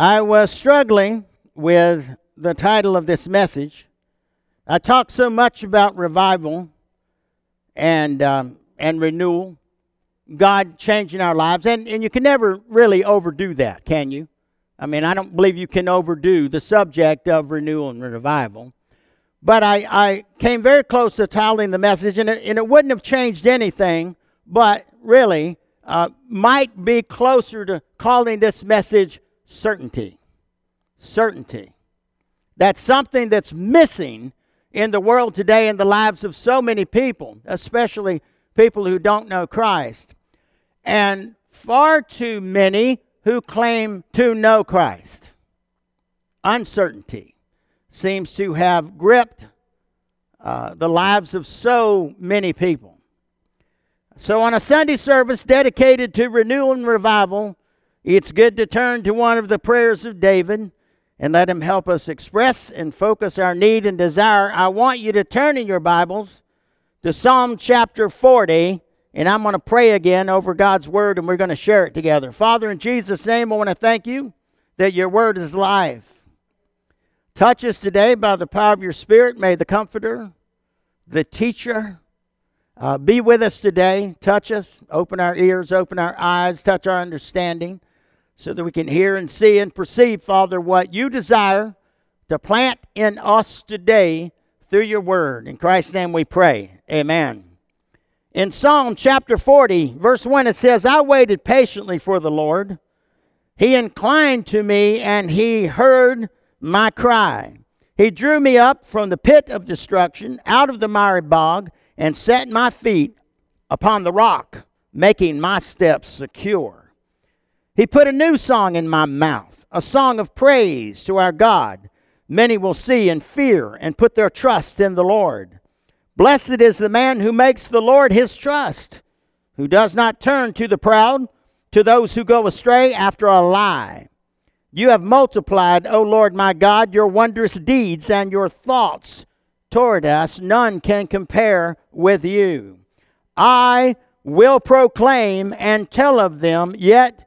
I was struggling with the title of this message. I talk so much about revival and um, and renewal, God changing our lives, and and you can never really overdo that, can you? I mean, I don't believe you can overdo the subject of renewal and revival. But I, I came very close to titling the message, and it, and it wouldn't have changed anything, but really uh, might be closer to calling this message certainty. Certainty. That's something that's missing in the world today in the lives of so many people, especially people who don't know Christ. And far too many who claim to know Christ. Uncertainty seems to have gripped uh, the lives of so many people. So, on a Sunday service dedicated to renewal and revival, it's good to turn to one of the prayers of David and let him help us express and focus our need and desire. I want you to turn in your Bibles to Psalm chapter 40, and I'm going to pray again over God's word and we're going to share it together. Father, in Jesus' name, I want to thank you that your word is life. Touch us today by the power of your Spirit. May the Comforter, the teacher, uh, be with us today. Touch us, open our ears, open our eyes, touch our understanding so that we can hear and see and perceive, Father, what you desire to plant in us today through your word. In Christ's name we pray. Amen. In Psalm chapter 40, verse 1, it says, I waited patiently for the Lord. He inclined to me and he heard my cry. He drew me up from the pit of destruction, out of the miry bog, and set my feet upon the rock, making my steps secure. He put a new song in my mouth, a song of praise to our God. Many will see and fear and put their trust in the Lord. Blessed is the man who makes the Lord his trust, who does not turn to the proud, to those who go astray after a lie you have multiplied, O Lord my God, your wondrous deeds and your thoughts toward us. None can compare with you. I will proclaim and tell of them, yet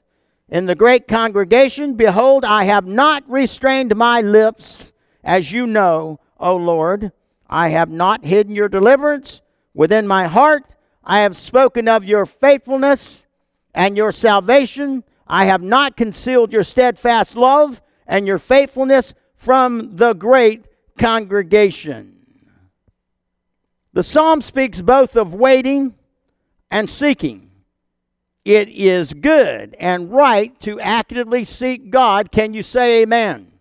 in the great congregation. Behold, I have not restrained my lips, as you know, O Lord. I have not hidden your deliverance within my heart. I have spoken of your faithfulness and your salvation. I have not concealed your steadfast love and your faithfulness from the great congregation. The psalm speaks both of waiting and seeking. It is good and right to actively seek God. Can you say amen?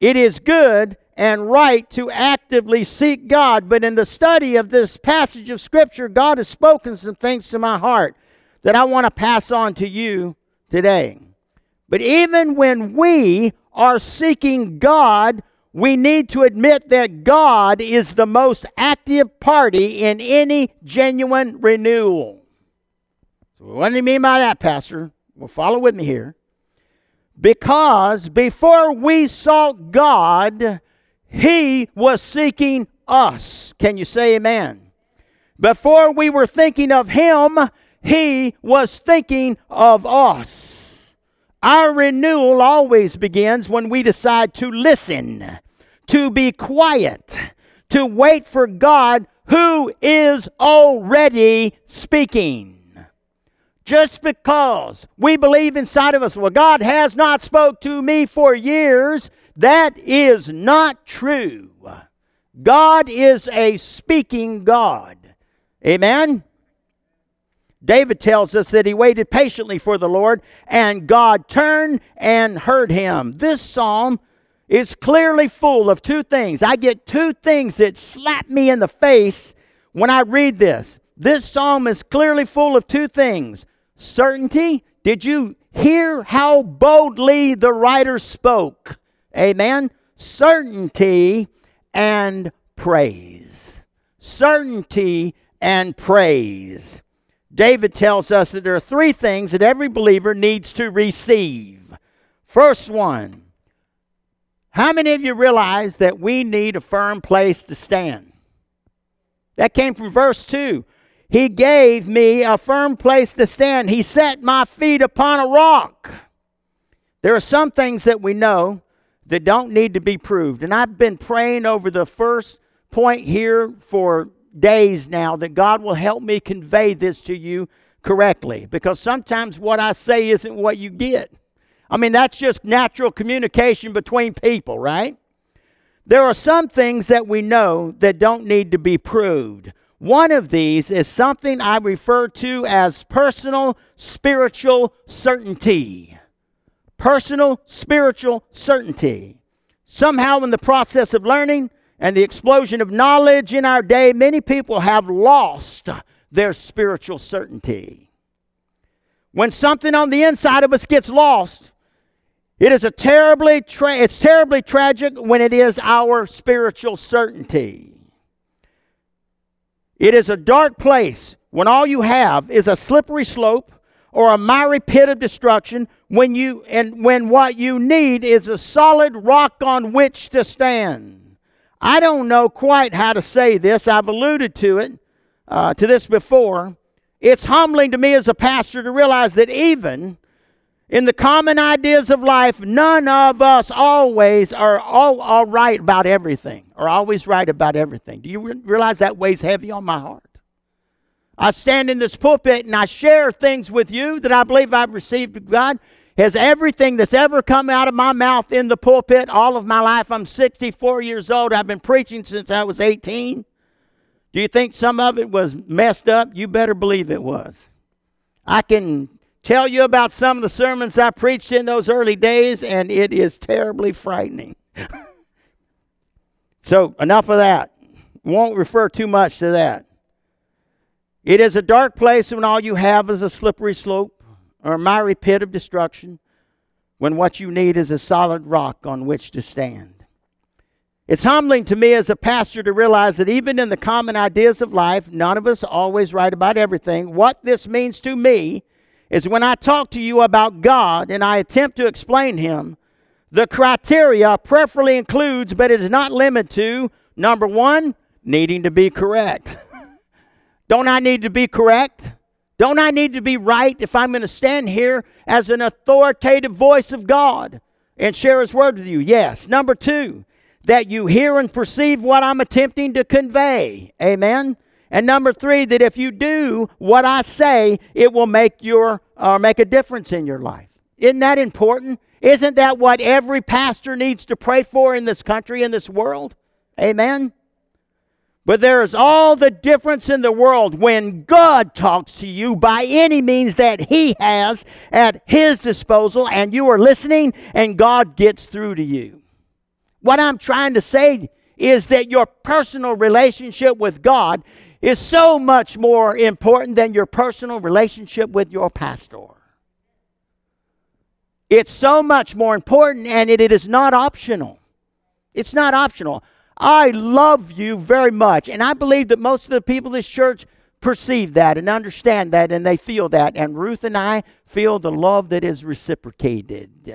It is good and right to actively seek God. But in the study of this passage of Scripture, God has spoken some things to my heart that I want to pass on to you today. But even when we are seeking God, we need to admit that God is the most active party in any genuine renewal. So what do you mean by that, Pastor? Well, follow with me here. Because before we sought God, He was seeking us. Can you say amen? Before we were thinking of Him, He was thinking of us. Our renewal always begins when we decide to listen, to be quiet, to wait for God who is already speaking. Just because we believe inside of us, well, God has not spoke to me for years, that is not true. God is a speaking God. Amen? David tells us that he waited patiently for the Lord and God turned and heard him. This psalm is clearly full of two things. I get two things that slap me in the face when I read this. This psalm is clearly full of two things certainty. Did you hear how boldly the writer spoke? Amen. Certainty and praise. Certainty and praise. David tells us that there are three things that every believer needs to receive. First one, how many of you realize that we need a firm place to stand? That came from verse 2. He gave me a firm place to stand. He set my feet upon a rock. There are some things that we know that don't need to be proved. And I've been praying over the first point here for days now that God will help me convey this to you correctly because sometimes what I say isn't what you get. I mean, that's just natural communication between people, right? There are some things that we know that don't need to be proved. One of these is something I refer to as personal spiritual certainty. Personal spiritual certainty. Somehow, in the process of learning and the explosion of knowledge in our day, many people have lost their spiritual certainty. When something on the inside of us gets lost, it is a terribly tra- it's terribly tragic when it is our spiritual certainty. It is a dark place when all you have is a slippery slope or a miry pit of destruction when you and when what you need is a solid rock on which to stand. I don't know quite how to say this. I've alluded to it uh, to this before. It's humbling to me as a pastor to realize that even in the common ideas of life, none of us always are all, all right about everything, or always right about everything. Do you re- realize that weighs heavy on my heart? I stand in this pulpit and I share things with you that I believe I've received from God. Has everything that's ever come out of my mouth in the pulpit all of my life? I'm 64 years old. I've been preaching since I was 18. Do you think some of it was messed up? You better believe it was. I can tell you about some of the sermons I preached in those early days, and it is terribly frightening. so, enough of that. Won't refer too much to that. It is a dark place when all you have is a slippery slope or a miry pit of destruction, when what you need is a solid rock on which to stand. It's humbling to me as a pastor to realize that even in the common ideas of life, none of us always right about everything. What this means to me is when I talk to you about God and I attempt to explain Him, the criteria preferably includes, but it is not limited to, number one, needing to be correct. Don't I need to be correct? Don't I need to be right if I'm going to stand here as an authoritative voice of God and share His word with you? Yes. Number two, that you hear and perceive what I'm attempting to convey. Amen. And number three, that if you do what I say, it will make your uh, make a difference in your life. Isn't that important? Isn't that what every pastor needs to pray for in this country, in this world? Amen. But there is all the difference in the world when God talks to you by any means that He has at His disposal, and you are listening, and God gets through to you. What I'm trying to say is that your personal relationship with God is so much more important than your personal relationship with your pastor. It's so much more important, and it, it is not optional. It's not optional. I love you very much, and I believe that most of the people in this church perceive that and understand that, and they feel that. And Ruth and I feel the love that is reciprocated.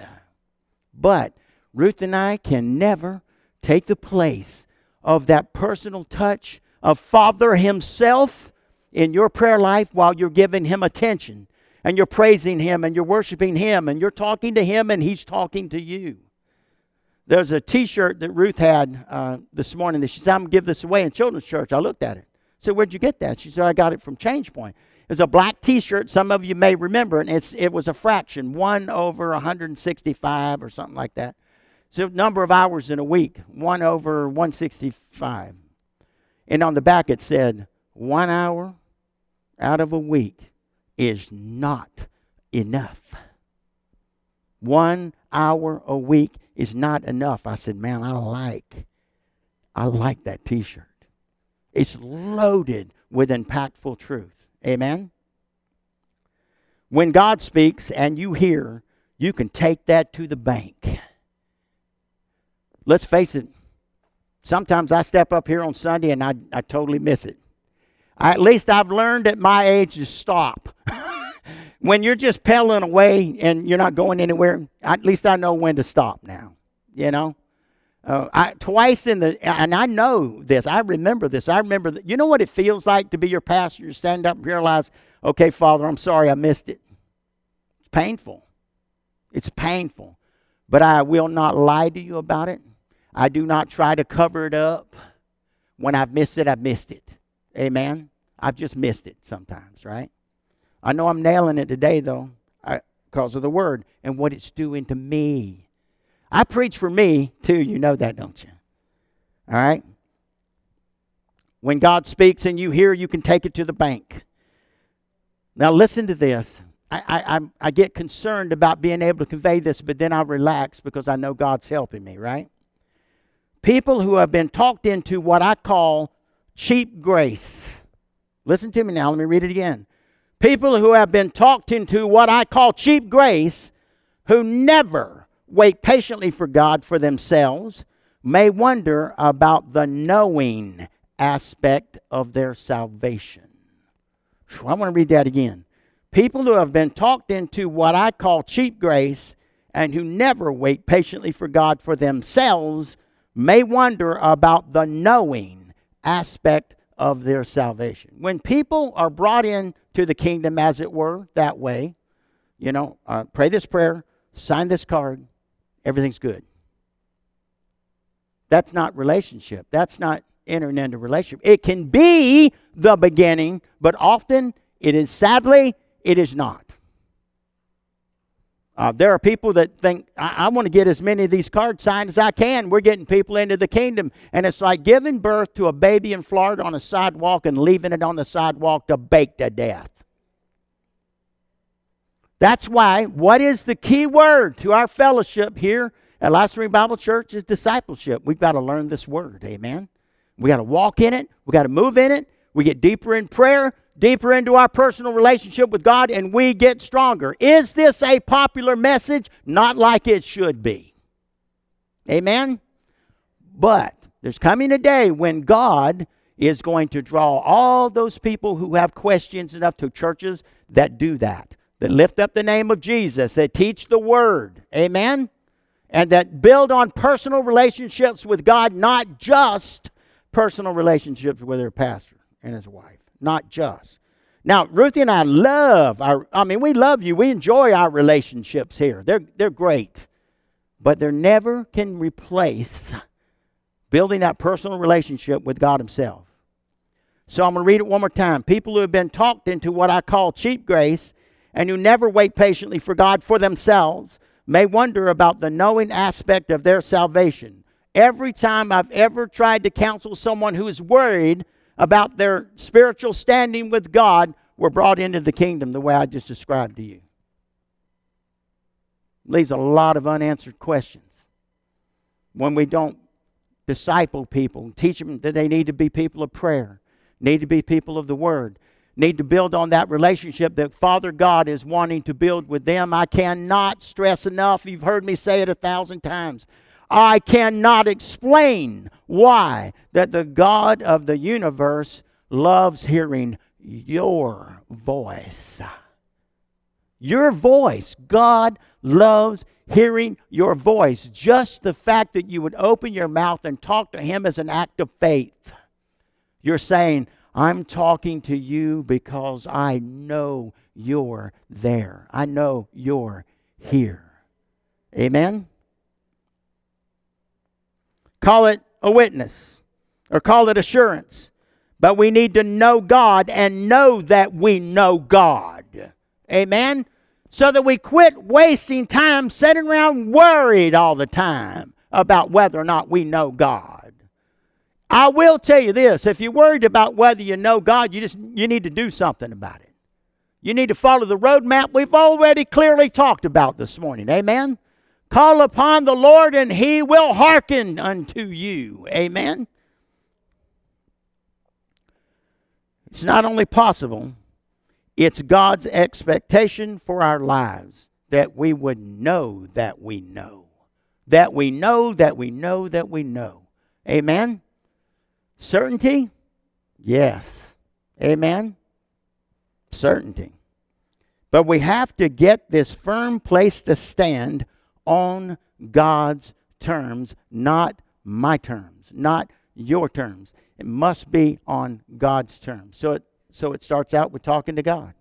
But Ruth and I can never take the place of that personal touch of Father Himself in your prayer life while you're giving Him attention and you're praising Him and you're worshiping Him and you're talking to Him and He's talking to you. There's a t shirt that Ruth had uh, this morning that she said, I'm going to give this away in children's church. I looked at it. I said, Where'd you get that? She said, I got it from Change Point. It's a black t shirt. Some of you may remember it. It's, it was a fraction, one over 165 or something like that. So, number of hours in a week, one over 165. And on the back it said, one hour out of a week is not enough. One hour a week is not enough. I said, man, I like, I like that t-shirt. It's loaded with impactful truth. Amen? When God speaks and you hear, you can take that to the bank. Let's face it, Sometimes I step up here on Sunday and I, I totally miss it. I, at least I've learned at my age to stop. when you're just pedaling away and you're not going anywhere, at least I know when to stop now. You know? Uh, I, twice in the, and I know this, I remember this. I remember, that, you know what it feels like to be your pastor? You stand up and realize, okay, Father, I'm sorry I missed it. It's painful. It's painful. But I will not lie to you about it. I do not try to cover it up. When I've missed it, I've missed it. Amen. I've just missed it sometimes, right? I know I'm nailing it today, though, because of the word and what it's doing to me. I preach for me, too. You know that, don't you? All right? When God speaks and you hear, you can take it to the bank. Now, listen to this. I, I, I get concerned about being able to convey this, but then I relax because I know God's helping me, right? People who have been talked into what I call cheap grace. Listen to me now, let me read it again. People who have been talked into what I call cheap grace, who never wait patiently for God for themselves, may wonder about the knowing aspect of their salvation. I want to read that again. People who have been talked into what I call cheap grace and who never wait patiently for God for themselves may wonder about the knowing aspect of their salvation. When people are brought in to the kingdom, as it were, that way, you know, uh, pray this prayer, sign this card, everything's good. That's not relationship. That's not entering into relationship. It can be the beginning, but often it is sadly it is not. Uh, there are people that think, I, I want to get as many of these cards signed as I can. We're getting people into the kingdom. And it's like giving birth to a baby in Florida on a sidewalk and leaving it on the sidewalk to bake to death. That's why, what is the key word to our fellowship here at Last Bible Church is discipleship. We've got to learn this word. Amen. We got to walk in it. We got to move in it. We get deeper in prayer deeper into our personal relationship with God and we get stronger. Is this a popular message? Not like it should be. Amen? But there's coming a day when God is going to draw all those people who have questions enough to churches that do that, that lift up the name of Jesus, that teach the word. Amen? And that build on personal relationships with God, not just personal relationships with their pastor and his wife not just. Now, Ruthie and I love our, I mean, we love you. We enjoy our relationships here. They're, they're great. But they never can replace building that personal relationship with God Himself. So I'm going to read it one more time. People who have been talked into what I call cheap grace and who never wait patiently for God for themselves may wonder about the knowing aspect of their salvation. Every time I've ever tried to counsel someone who is worried about their spiritual standing with God were brought into the kingdom the way I just described to you. Leaves a lot of unanswered questions. When we don't disciple people, teach them that they need to be people of prayer, need to be people of the Word, need to build on that relationship that Father God is wanting to build with them. I cannot stress enough, you've heard me say it a thousand times. I cannot explain why that the God of the universe loves hearing your voice. Your voice. God loves hearing your voice. Just the fact that you would open your mouth and talk to Him is an act of faith. You're saying, I'm talking to you because I know you're there. I know you're here. Amen? Call it a witness or call it assurance. But we need to know God and know that we know God. Amen? So that we quit wasting time sitting around worried all the time about whether or not we know God. I will tell you this if you're worried about whether you know God, you just you need to do something about it. You need to follow the roadmap we've already clearly talked about this morning. Amen? Call upon the Lord and he will hearken unto you. Amen. It's not only possible, it's God's expectation for our lives that we would know that we know. That we know that we know that we know Amen. Certainty? Yes. Amen. Certainty. But we have to get this firm place to stand on God's terms, not my terms, not your terms. It must be on God's terms. So it, so it starts out with talking to God.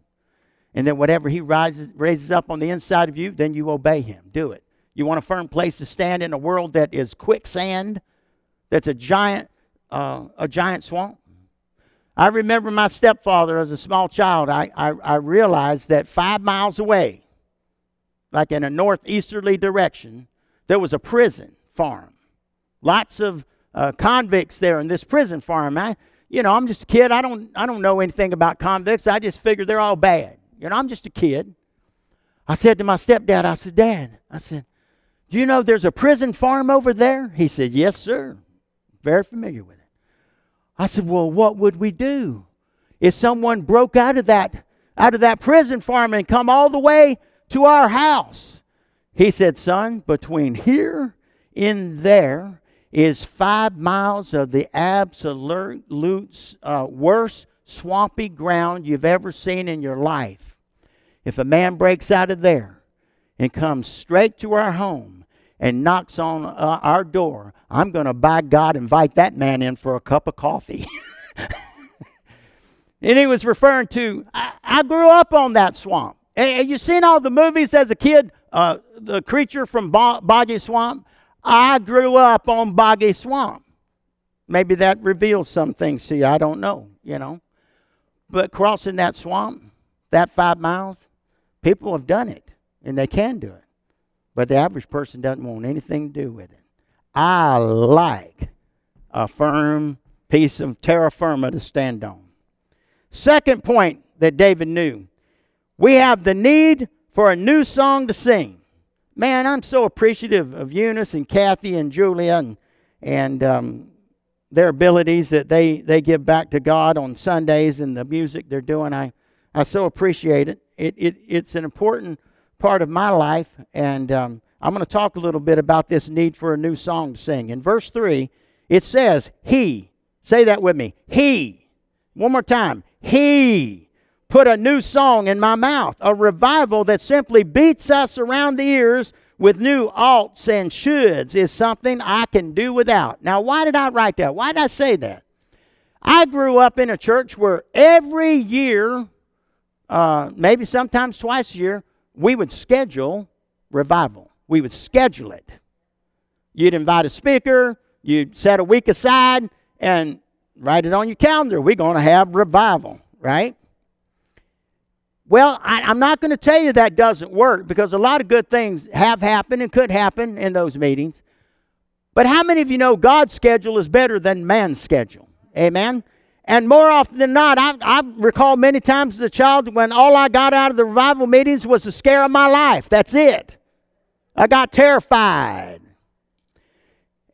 And then whatever He rises, raises up on the inside of you, then you obey Him. Do it. You want a firm place to stand in a world that is quicksand, that's a giant, uh, a giant swamp. I remember my stepfather as a small child. I, I, I realized that five miles away, like in a northeasterly direction, there was a prison farm. Lots of uh, convicts there in this prison farm. I, you know, I'm just a kid. I don't, I don't know anything about convicts. I just figure they're all bad. You know, I'm just a kid. I said to my stepdad, I said, Dad, I said, do you know there's a prison farm over there? He said, Yes, sir. Very familiar with it. I said, Well, what would we do if someone broke out of that out of that prison farm and come all the way to our house? He said, Son, between here and there is five miles of the absolute uh, worst swampy ground you've ever seen in your life. If a man breaks out of there and comes straight to our home and knocks on uh, our door, I'm going to, by God, invite that man in for a cup of coffee. and he was referring to, I, I, grew up on that swamp. And you seen all the movies as a kid, uh, the creature from Bo- Boggy Swamp? I grew up on Boggy Swamp. Maybe that reveals some things to you. I don't know, you know. But crossing that swamp, that five miles, people have done it and they can do it. But the average person doesn't want anything to do with it. I like a firm piece of terra firma to stand on. Second point that David knew we have the need for a new song to sing. Man, I'm so appreciative of Eunice and Kathy and Julia and, and um, their abilities that they, they give back to God on Sundays and the music they're doing. I, I so appreciate it. It, it. It's an important part of my life, and um, I'm going to talk a little bit about this need for a new song to sing. In verse 3, it says, He, say that with me, He, one more time, He put a new song in my mouth, a revival that simply beats us around the ears with new alts and shoulds is something I can do without. Now, why did I write that? Why did I say that? I grew up in a church where every year, uh, maybe sometimes twice a year, we would schedule revival. We would schedule it. You'd invite a speaker, you'd set a week aside, and write it on your calendar. We're going to have revival, right? Well, I, am not going to tell you that doesn't work because a lot of good things have happened and could happen in those meetings. But how many of you know God's schedule is better than man's schedule? Amen? And more often than not, I, I recall many times as a child when all I got out of the revival meetings was the scare of my life. That's it. I got terrified.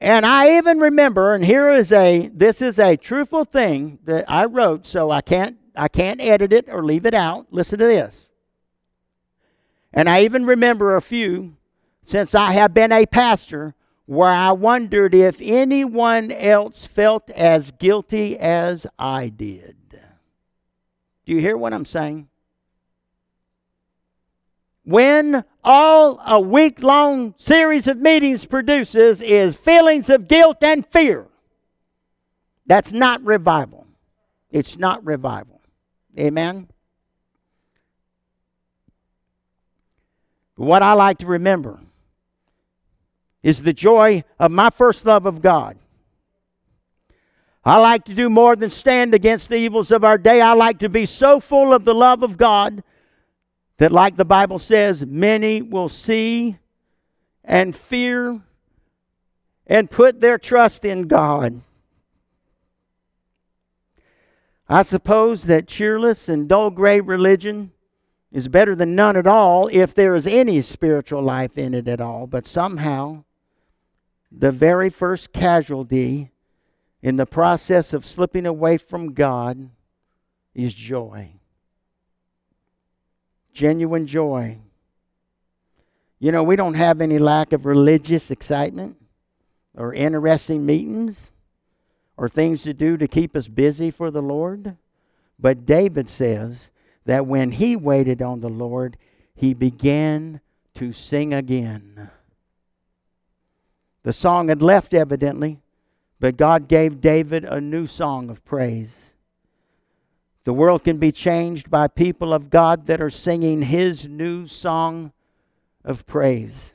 And I even remember, and here is a this is a truthful thing that I wrote, so I can't I can't edit it or leave it out. Listen to this. And I even remember a few since I have been a pastor where I wondered if anyone else felt as guilty as I did. Do you hear what I'm saying? When all a week long series of meetings produces is feelings of guilt and fear, that's not revival. It's not revival. Amen? What I like to remember is the joy of my first love of God. I like to do more than stand against the evils of our day. I like to be so full of the love of God that, like the Bible says, many will see and fear and put their trust in God. I suppose that cheerless and dull gray religion is better than none at all if there is any spiritual life in it at all, but somehow the very first casualty in the process of slipping away from God is joy. Genuine joy. You know, we don't have any lack of religious excitement or interesting meetings. Or things to do to keep us busy for the Lord. But David says that when he waited on the Lord, he began to sing again. The song had left, evidently, but God gave David a new song of praise. The world can be changed by people of God that are singing his new song of praise.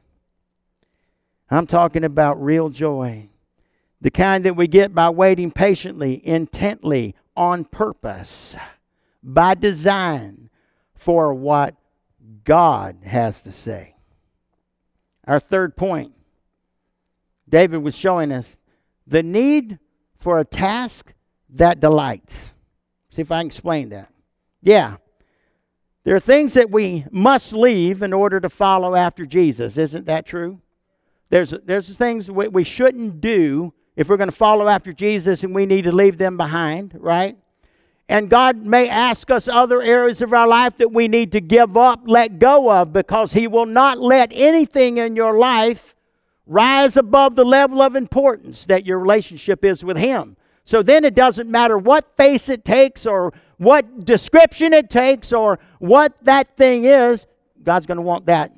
I'm talking about real joy, the kind that we get by waiting patiently, intently, on purpose, by design, for what God has to say. Our third point David was showing us the need for a task that delights. See if I can explain that. Yeah. There are things that we must leave in order to follow after Jesus. Isn't that true? There's, there's things we, we shouldn't do if we're going to follow after Jesus and we need to leave them behind, right? And God may ask us other areas of our life that we need to give up, let go of, because He will not let anything in your life rise above the level of importance that your relationship is with Him. So then it doesn't matter what face it takes or what description it takes or what that thing is, God's going to want that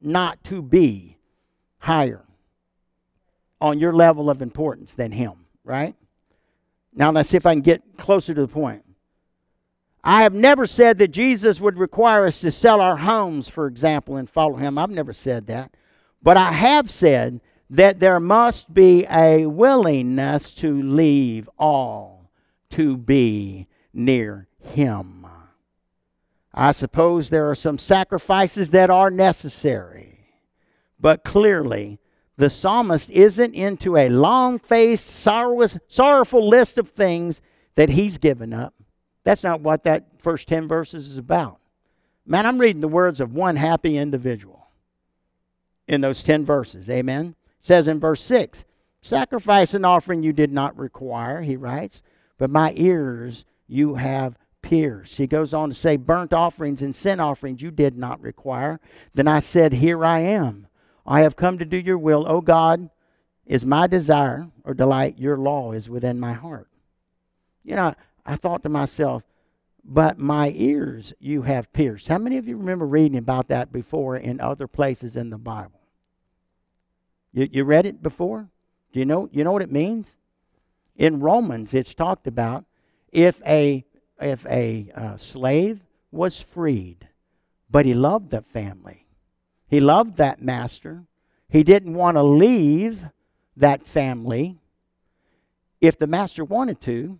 not to be higher on your level of importance than Him, right? Now, let's see if I can get closer to the point. I have never said that Jesus would require us to sell our homes, for example, and follow Him. I've never said that. But I have said that there must be a willingness to leave all to be near Him. I suppose there are some sacrifices that are necessary, but clearly the psalmist isn't into a long faced, sorrowful list of things that he's given up. That's not what that first 10 verses is about. Man, I'm reading the words of one happy individual in those 10 verses. Amen says in verse 6 Sacrifice and offering you did not require, he writes, but my ears you have pierced. He goes on to say, Burnt offerings and sin offerings you did not require. Then I said, Here I am. I have come to do your will. O God, is my desire or delight, your law is within my heart. You know, I thought to myself, but my ears you have pierced. How many of you remember reading about that before in other places in the Bible? You, you read it before? Do you know, you know what it means? In Romans, it's talked about if a, if a uh, slave was freed, but he loved the family, he loved that master, he didn't want to leave that family. If the master wanted to,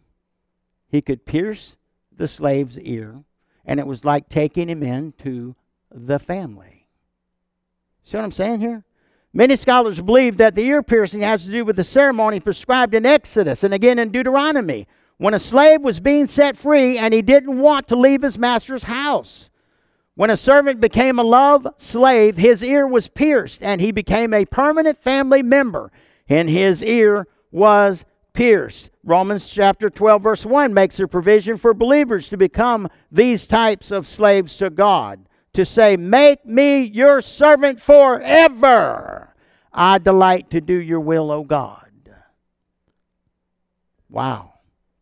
he could pierce the slave's ear, and it was like taking him into the family. See what I'm saying here? Many scholars believe that the ear piercing has to do with the ceremony prescribed in Exodus and again in Deuteronomy when a slave was being set free and he didn't want to leave his master's house. When a servant became a love slave, his ear was pierced and he became a permanent family member, and his ear was pierced. Romans chapter 12, verse 1 makes a provision for believers to become these types of slaves to God to say, Make me your servant forever. I delight to do your will, O God. Wow.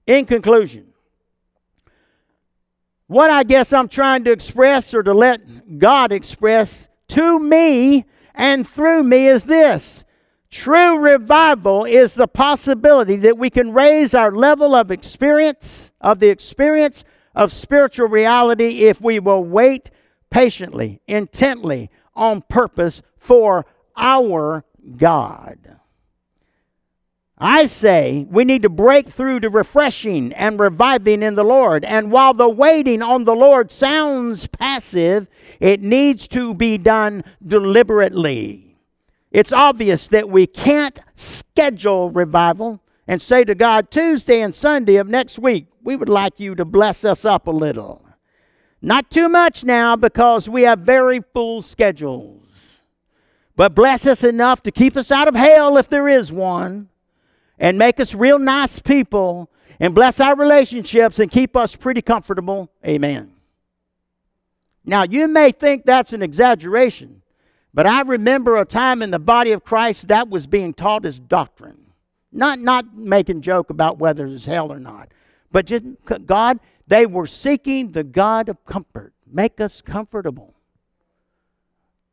In conclusion, what I guess I'm trying to express or to let God express to me and through me is this. True revival is the possibility that we can raise our level of experience, of the experience of spiritual reality, if we will wait patiently, intently, on purpose for our God. I say we need to break through to refreshing and reviving in the Lord. And while the waiting on the Lord sounds passive, it needs to be done deliberately. It's obvious that we can't schedule revival and say to God, Tuesday and Sunday of next week, we would like you to bless us up a little. Not too much now because we have very full schedules. But bless us enough to keep us out of hell if there is one, and make us real nice people, and bless our relationships and keep us pretty comfortable. Amen. Now, you may think that's an exaggeration, but I remember a time in the body of Christ that was being taught as doctrine. Not, not making joke about whether there's hell or not. But just, God, they were seeking the God of comfort. Make us comfortable.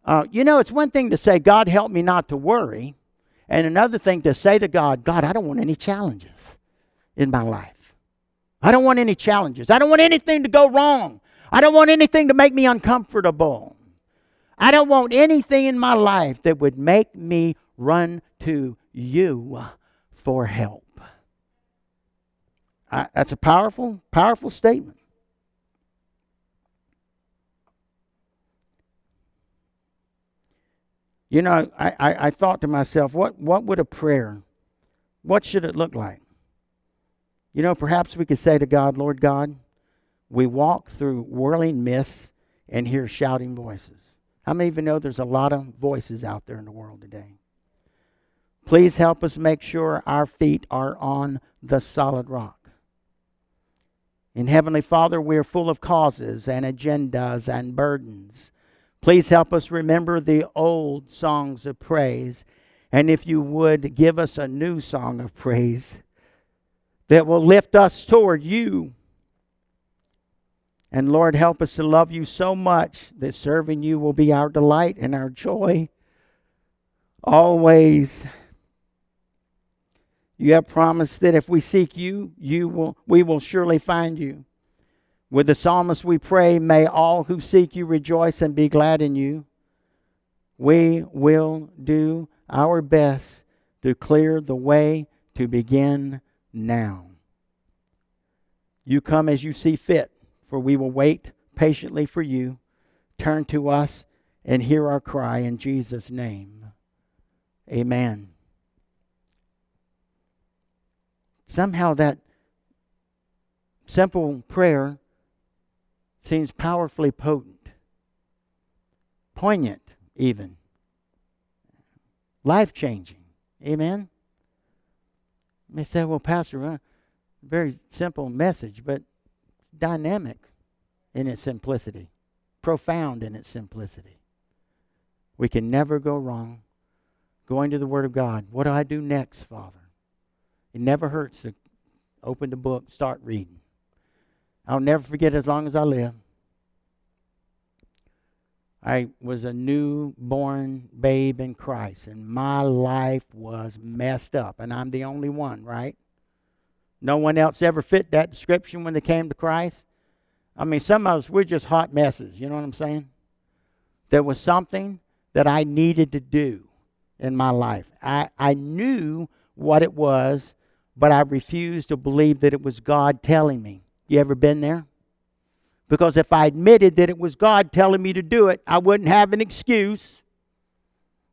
Uh, you know, it's one thing to say, God, help me not to worry, and another thing to say to God, God, I don't want any challenges in my life. I don't want any challenges. I don't want anything to go wrong. I don't want anything to make me uncomfortable. I don't want anything in my life that would make me run to you for help. I, that's a powerful, powerful statement. You know, I, I, I, thought to myself, what, what would a prayer, what should it look like? You know, perhaps we could say to God, Lord God, we walk through whirling mists and hear shouting voices. How many of you know there's a lot of voices out there in the world today? Please help us make sure our feet are on the solid rock. In Heavenly Father, we are full of causes and agendas and burdens. Please help us remember the old songs of praise. And if you would, give us a new song of praise that will lift us toward you. And Lord, help us to love you so much that serving you will be our delight and our joy always. You have promised that if we seek you, you will we will surely find you. With the psalmist we pray, may all who seek you rejoice and be glad in you. We will do our best to clear the way to begin now. You come as you see fit, for we will wait patiently for you. Turn to us and hear our cry in Jesus' name. Amen. Somehow that simple prayer seems powerfully potent, poignant, even, life changing. Amen? May say, well, Pastor, uh, very simple message, but dynamic in its simplicity, profound in its simplicity. We can never go wrong going to the Word of God. What do I do next, Father? It never hurts to open the book, start reading. I'll never forget as long as I live. I was a newborn babe in Christ, and my life was messed up, and I'm the only one, right? No one else ever fit that description when they came to Christ. I mean, some of us, we're just hot messes, you know what I'm saying? There was something that I needed to do in my life. I, I knew what it was, but I refused to believe that it was God telling me. You ever been there? Because if I admitted that it was God telling me to do it, I wouldn't have an excuse.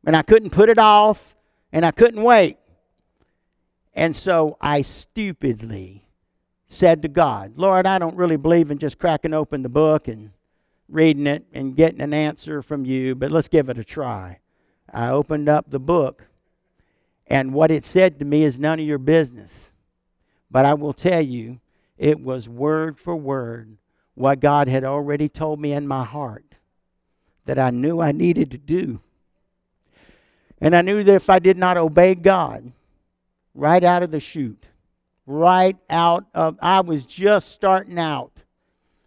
And I couldn't put it off, and I couldn't wait. And so I stupidly said to God, Lord, I don't really believe in just cracking open the book and reading it and getting an answer from you, but let's give it a try. I opened up the book and what it said to me is none of your business. But I will tell you, it was word for word what God had already told me in my heart that I knew I needed to do. And I knew that if I did not obey God, right out of the chute, right out of, I was just starting out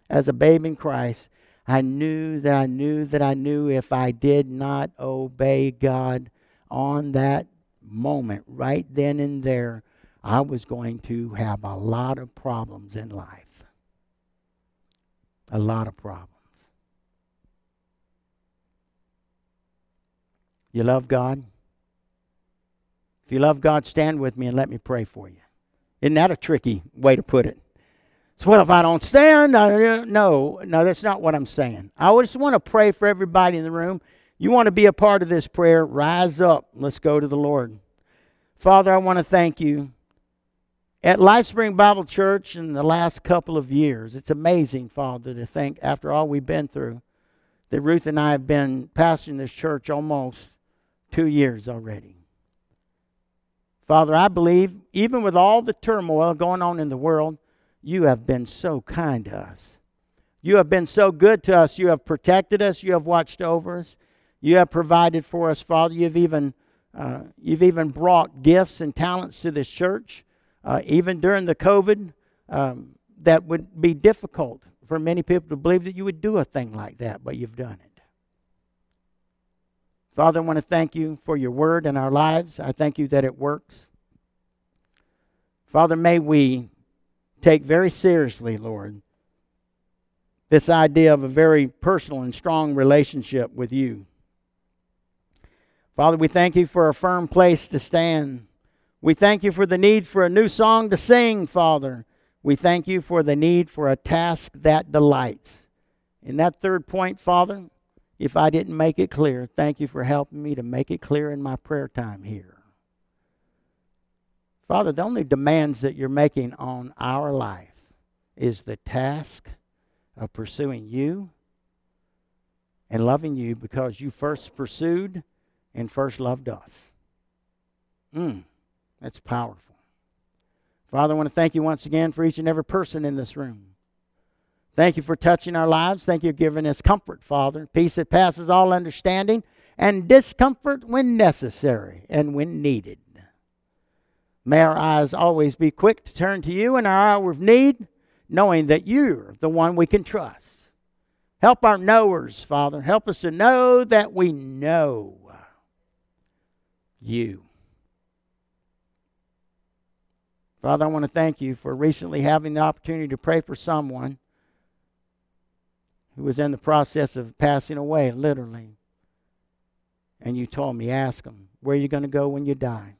as a babe in Christ. I knew that I knew that I knew if I did not obey God on that moment, right then and there, I was going to have a lot of problems in life. A lot of problems. You love God? If you love God, stand with me and let me pray for you. Isn't that a tricky way to put it? So, what if I don't stand? Uh, no, no, that's not what I'm saying. I just want to pray for everybody in the room. You want to be a part of this prayer? Rise up. Let's go to the Lord. Father, I want to thank you. At LifeSpring Bible Church in the last couple of years, it's amazing, Father, to think after all we've been through, that Ruth and I have been pastoring this church almost two years already. Father, I believe, even with all the turmoil going on in the world, you have been so kind to us. You have been so good to us. You have protected us. You have watched over us. You have provided for us, Father. You have even Uh, you've even brought gifts and talents to this church, uh, even during the COVID, um, that would be difficult for many people to believe that you would do a thing like that, but you've done it. Father, I want to thank you for your word in our lives. I thank you that it works. Father, may we take very seriously, Lord, this idea of a very personal and strong relationship with you. Father, we thank you for a firm place to stand. We thank you for the need for a new song to sing, Father. We thank you for the need for a task that delights. In that third point, Father, if I didn't make it clear, thank you for helping me to make it clear in my prayer time here. Father, the only demands that you're making on our life is the task of pursuing you and loving you because you first pursued and first loved us. Mm, that's powerful. Father, I want to thank you once again for each and every person in this room. Thank you for touching our lives. Thank you for giving us comfort, Father, peace that passes all understanding, and discomfort when necessary and when needed. May our eyes always be quick to turn to you in our hour of need, knowing that you're the one we can trust. Help our knowers, Father. Help us to know that we know you. Father, I want to thank you for recently having the opportunity to pray for someone who was in the process of passing away, literally. And you told me, ask them, where are you going to go when you die?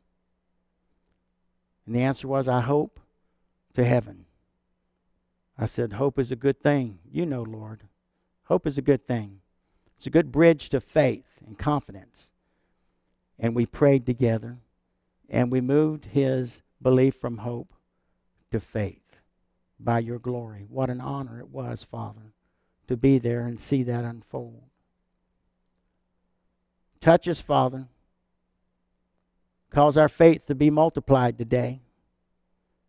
And the answer was, I hope to heaven. I said, Hope is a good thing. You know, Lord. Hope is a good thing. It's a good bridge to faith and confidence. And we prayed together, and we moved his belief from hope to faith by your glory. What an honor it was, Father, to be there and see that unfold. Touch us, Father. Cause our faith to be multiplied today.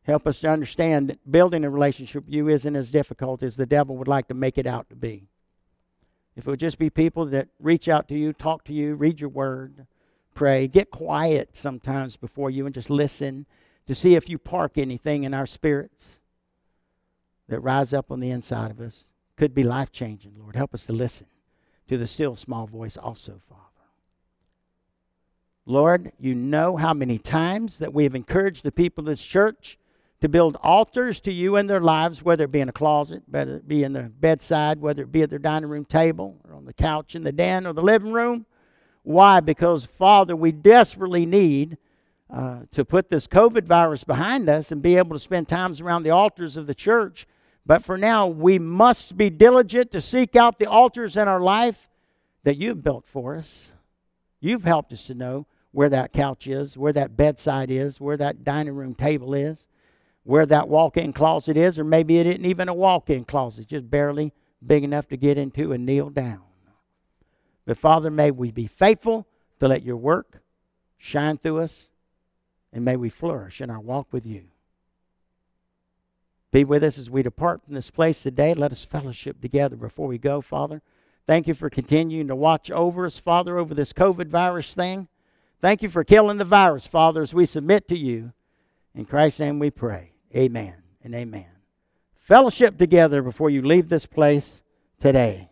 Help us to understand that building a relationship with you isn't as difficult as the devil would like to make it out to be. If it would just be people that reach out to you, talk to you, read your word, pray, get quiet sometimes before you and just listen to see if you park anything in our spirits that rise up on the inside of us. Could be life changing, Lord. Help us to listen to the still small voice also, Father. Lord, you know how many times that we have encouraged the people of this church to build altars to you in their lives, whether it be in a closet, whether it be in the bedside, whether it be at their dining room table, or on the couch in the den or the living room. Why? Because, Father, we desperately need uh, to put this COVID virus behind us and be able to spend times around the altars of the church. But for now, we must be diligent to seek out the altars in our life that you've built for us. You've helped us to know where that couch is, where that bedside is, where that dining room table is, where that walk in closet is, or maybe it isn't even a walk in closet, just barely big enough to get into and kneel down. But Father, may we be faithful to let your work shine through us, and may we flourish in our walk with you. Be with us as we depart from this place today. Let us fellowship together before we go, Father. Thank you for continuing to watch over us, Father, over this COVID virus thing. Thank you for killing the virus, Father, as we submit to you. In Christ's name we pray. Amen and amen. Fellowship together before you leave this place today.